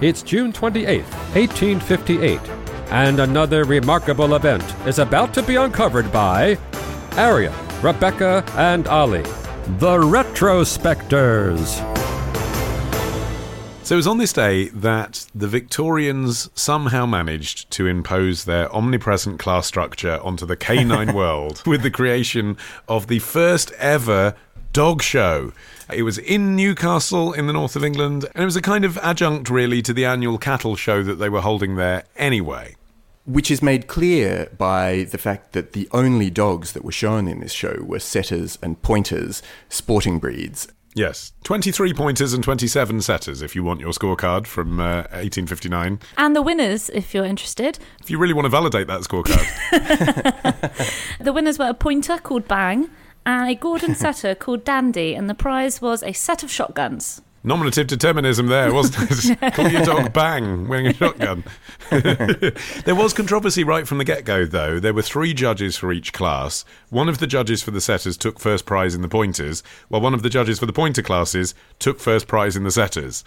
It's June 28th, 1858, and another remarkable event is about to be uncovered by Arion, Rebecca, and Olly, the Retrospectors. So it was on this day that the Victorians somehow managed to impose their omnipresent class structure onto the canine world with the creation of the first ever dog show. It was in Newcastle in the north of England, and it was a kind of adjunct, really, to the annual cattle show that they were holding there anyway. Which is made clear by the fact that the only dogs that were shown in this show were setters and pointers, sporting breeds. Yes, 23 pointers and 27 setters if you want your scorecard from uh, 1859. And the winners, if you're interested. If you really want to validate that scorecard. The winners were a pointer called Bang and a Gordon setter called Dandy, and the prize was a set of shotguns. Nominative determinism there, wasn't it? Call your dog bang, wearing a shotgun. there was controversy right from the get go, though. There were three judges for each class. One of the judges for the setters took first prize in the pointers, while one of the judges for the pointer classes took first prize in the setters.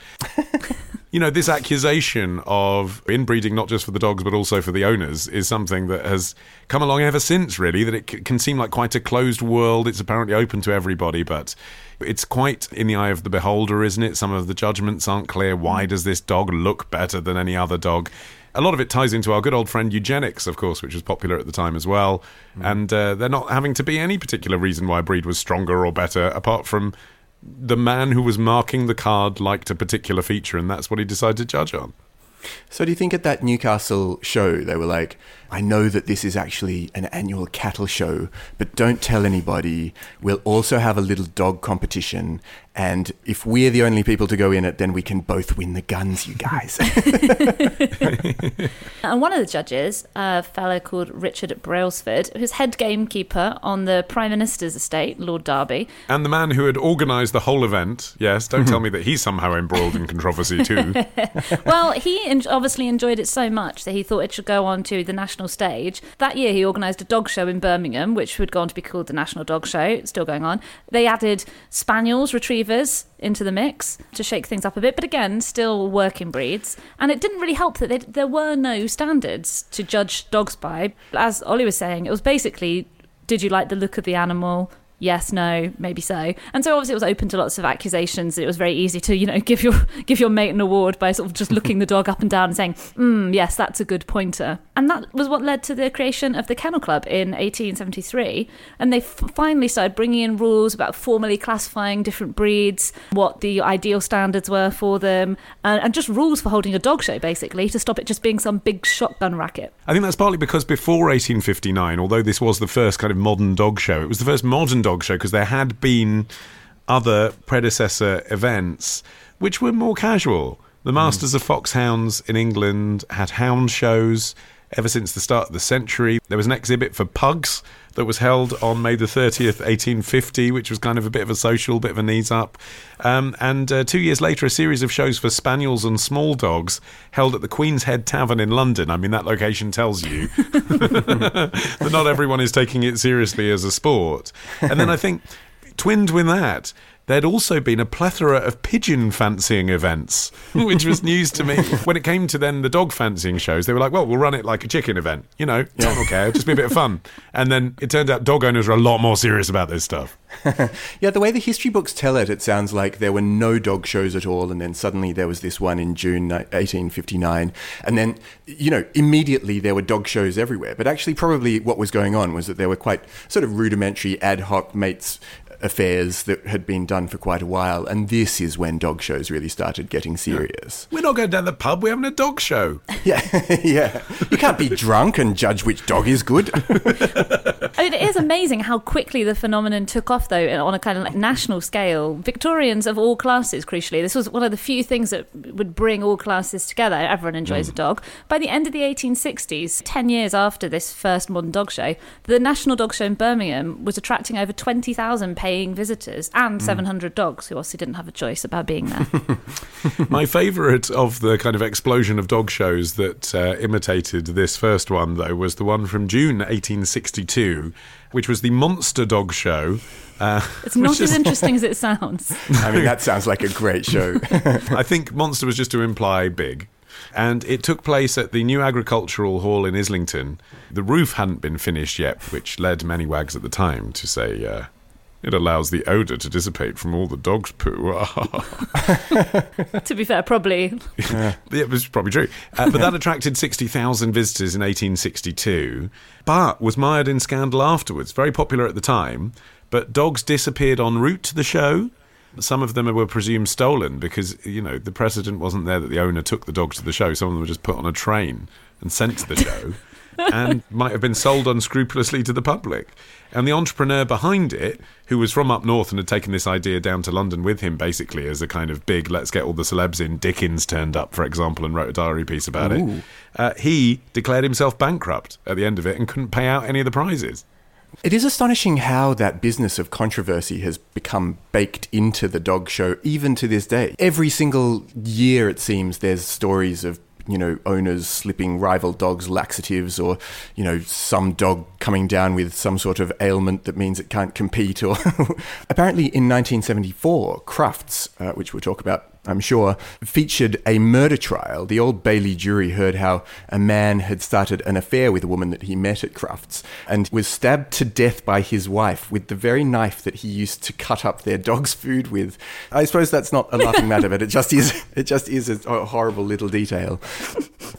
you know, this accusation of inbreeding not just for the dogs but also for the owners is something that has come along ever since, really. That it c- can seem like quite a closed world. It's apparently open to everybody, but it's quite in the eye of the beholder, isn't it? Some of the judgments aren't clear. Why does this dog look better than any other dog? A lot of it ties into our good old friend eugenics, of course, which was popular at the time as well. And uh, there not having to be any particular reason why a breed was stronger or better, apart from the man who was marking the card liked a particular feature, and that's what he decided to judge on. So, do you think at that Newcastle show they were like, I know that this is actually an annual cattle show, but don't tell anybody. We'll also have a little dog competition. And if we're the only people to go in it, then we can both win the guns, you guys. And one of the judges, a fellow called Richard Brailsford, who's head gamekeeper on the Prime Minister's estate, Lord Derby. And the man who had organised the whole event, yes, don't tell me that he's somehow embroiled in controversy too. well, he obviously enjoyed it so much that he thought it should go on to the national stage. That year, he organised a dog show in Birmingham, which would go on to be called the National Dog Show. It's still going on. They added spaniels, retrievers into the mix to shake things up a bit, but again, still working breeds. And it didn't really help that there were no standards to judge dogs by. As Olly was saying, it was basically did you like the look of the animal? Yes, no, maybe so. And so obviously it was open to lots of accusations. It was very easy to, you know, give your give your mate an award by sort of just looking the dog up and down and saying, mm, yes, that's a good pointer. And that was what led to the creation of the Kennel Club in 1873. And they f- finally started bringing in rules about formally classifying different breeds, what the ideal standards were for them, and, and just rules for holding a dog show, basically, to stop it just being some big shotgun racket. I think that's partly because before 1859, although this was the first kind of modern dog show, it was the first modern dog show because there had been other predecessor events which were more casual. The hmm. Masters of Foxhounds in England had hound shows ever since the start of the century. There was an exhibit for pugs that was held on May the 30th, 1850, which was kind of a bit of a social, bit of a knees up. Um, and uh, two years later, a series of shows for spaniels and small dogs held at the Queen's Head Tavern in London. I mean, that location tells you that not everyone is taking it seriously as a sport. And then I think, twinned with that, there'd also been a plethora of pigeon fancying events, which was news to me. When it came to then the dog fancying shows, they were like, well, we'll run it like a chicken event. You know, yeah. okay, it'll just be a bit of fun. And then it turned out dog owners are a lot more serious about this stuff. yeah, the way the history books tell it, it sounds like there were no dog shows at all, and then suddenly there was this one in June 1859, and then, you know, immediately there were dog shows everywhere. But actually, probably what was going on was that there were quite sort of rudimentary ad hoc mates affairs that had been done for quite a while, and this is when dog shows really started getting serious. We're not going down the pub. We're having a dog show. Yeah, yeah. You can't be drunk and judge which dog is good. I mean, it is amazing how quickly the phenomenon took off, though, on a kind of like national scale. Victorians of all classes, crucially, this was one of the few things that would bring all classes together. Everyone enjoys mm. a dog. By the end of the 1860s, 10 years after this first modern dog show, the National Dog Show in Birmingham was attracting over 20,000 paying visitors and 700 dogs who obviously didn't have a choice about being there. My favourite of the kind of explosion of dog shows that uh, imitated this first one, though, was the one from June 1862, which was the Monster Dog Show. Uh, It's not as is- interesting as it sounds. I mean, that sounds like a great show. I think monster was just to imply big. And it took place at the new agricultural hall in Islington. The roof hadn't been finished yet, which led many wags at the time to say, uh, it allows the odour to dissipate from all the dog's poo. to be fair, probably. Yeah. it was probably true. Uh, but that attracted 60,000 visitors in 1862, but was mired in scandal afterwards. Very popular at the time, but dogs disappeared en route to the show. Some of them were presumed stolen because, you know, the precedent wasn't there that the owner took the dogs to the show. Some of them were just put on a train and sent to the show and might have been sold unscrupulously to the public. And the entrepreneur behind it, who was from up north and had taken this idea down to London with him, basically as a kind of big, let's get all the celebs in. Dickens turned up, for example, and wrote a diary piece about it. Uh, he declared himself bankrupt at the end of it and couldn't pay out any of the prizes. It is astonishing how that business of controversy has become baked into the dog show, even to this day. Every single year, it seems, there's stories of you know owners slipping rival dogs laxatives or you know some dog coming down with some sort of ailment that means it can't compete or apparently in 1974 crufts uh, which we'll talk about I'm sure, featured a murder trial. The Old Bailey jury heard how a man had started an affair with a woman that he met at Crufts and was stabbed to death by his wife with the very knife that he used to cut up their dog's food with. I suppose that's not a laughing matter, but it just is. It just is a horrible little detail.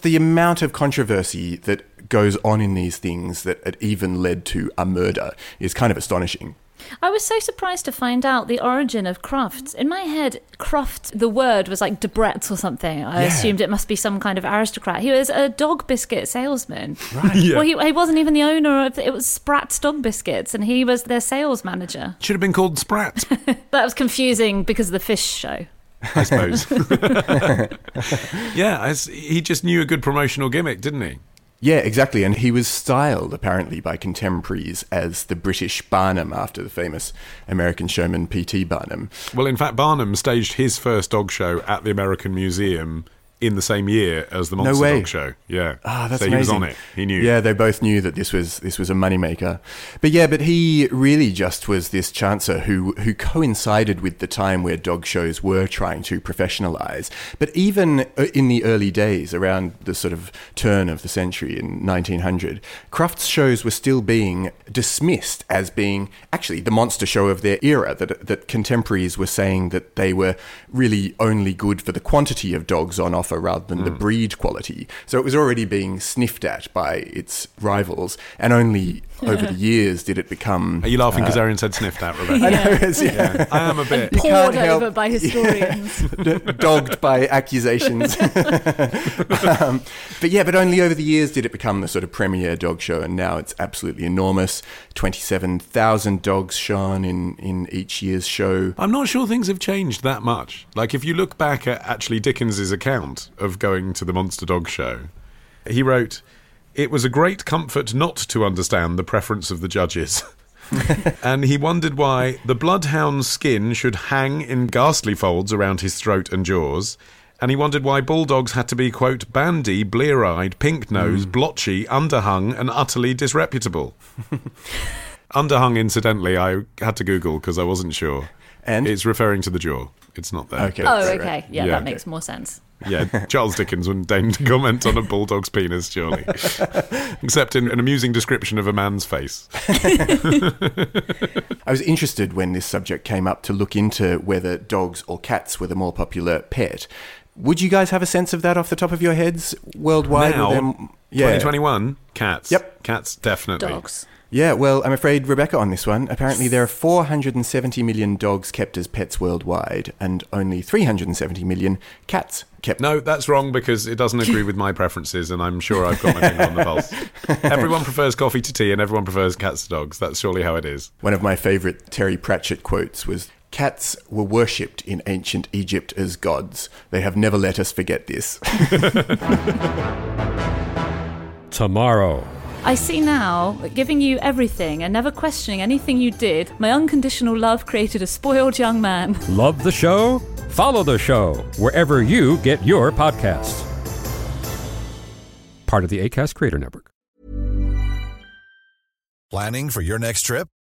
The amount of controversy that goes on in these things that it even led to a murder is kind of astonishing. I was so surprised to find out the origin of Crufts. In my head, Cruft, the word was like Debrett's or something. I Yeah. assumed it must be some kind of aristocrat. He was a dog biscuit salesman. Right. Yeah. Well, he, he wasn't even the owner of it was Spratt's Dog Biscuits, and he was their sales manager. Should have been called Sprat, That was confusing because of the fish show. I suppose. yeah, as, he just knew a good promotional gimmick, didn't he? Yeah, exactly. And he was styled, apparently, by contemporaries as the British Barnum after the famous American showman P.T. Barnum. Well, in fact, Barnum staged his first dog show at the American Museum in the same year as the Monster way. Dog Show. Yeah. Ah, that's so he amazing. was on it. He knew. Yeah, they both knew that this was this was a moneymaker. But yeah, but he really just was this chancer who who coincided with the time where dog shows were trying to professionalize. But even uh, in the early days, around the sort of turn of the century in 1900, Crufts shows were still being dismissed as being actually the monster show of their era. That that contemporaries were saying that they were really only good for the quantity of dogs on offer rather than the mm. breed quality. So it was already being sniffed at by its rivals, and only over the years did it become. Are you laughing because Arion said sniffed out, Rebecca? I know, it's- yeah. I am a bit. You Poured can't help- over by historians. dogged by accusations. um, but yeah, but only over the years did it become the sort of premier dog show, and now it's absolutely enormous. Twenty-seven thousand dogs shown in in each year's show. I'm not sure things have changed that much. Like, if you look back at actually Dickens's account of going to the Monster Dog Show, he wrote, It was a great comfort not to understand the preference of the judges. and he wondered why the bloodhound's skin should hang in ghastly folds around his throat and jaws. And he wondered why bulldogs had to be, quote, bandy, blear eyed, pink nosed, hmm. blotchy, underhung, and utterly disreputable. underhung, incidentally, I had to Google because I wasn't sure. And? It's referring to the jaw. It's not there. Okay. Oh, okay. Yeah, Yeah. that makes more sense. Yeah, Charles Dickens wouldn't deign to comment on a bulldog's penis, surely. Except in an amusing description of a man's face. I was interested when this subject came up to look into whether dogs or cats were the more popular pet. Would you guys have a sense of that off the top of your heads worldwide? now, yeah. 2021, cats. Yep. Cats, definitely. Dogs. Yeah, well, I'm afraid Rebecca on this one. Apparently, there are 470 million dogs kept as pets worldwide, and only 370 million cats kept. No, that's wrong because it doesn't agree with my preferences, and I'm sure I've got my finger on the pulse. Everyone prefers coffee to tea, and everyone prefers cats to dogs. That's surely how it is. One of my favourite Terry Pratchett quotes was Cats were worshipped in ancient Egypt as gods. They have never let us forget this. Tomorrow. I see now that giving you everything and never questioning anything you did, my unconditional love created a spoiled young man. Love the show? Follow the show wherever you get your podcasts. Part of the ACAST Creator Network. Planning for your next trip?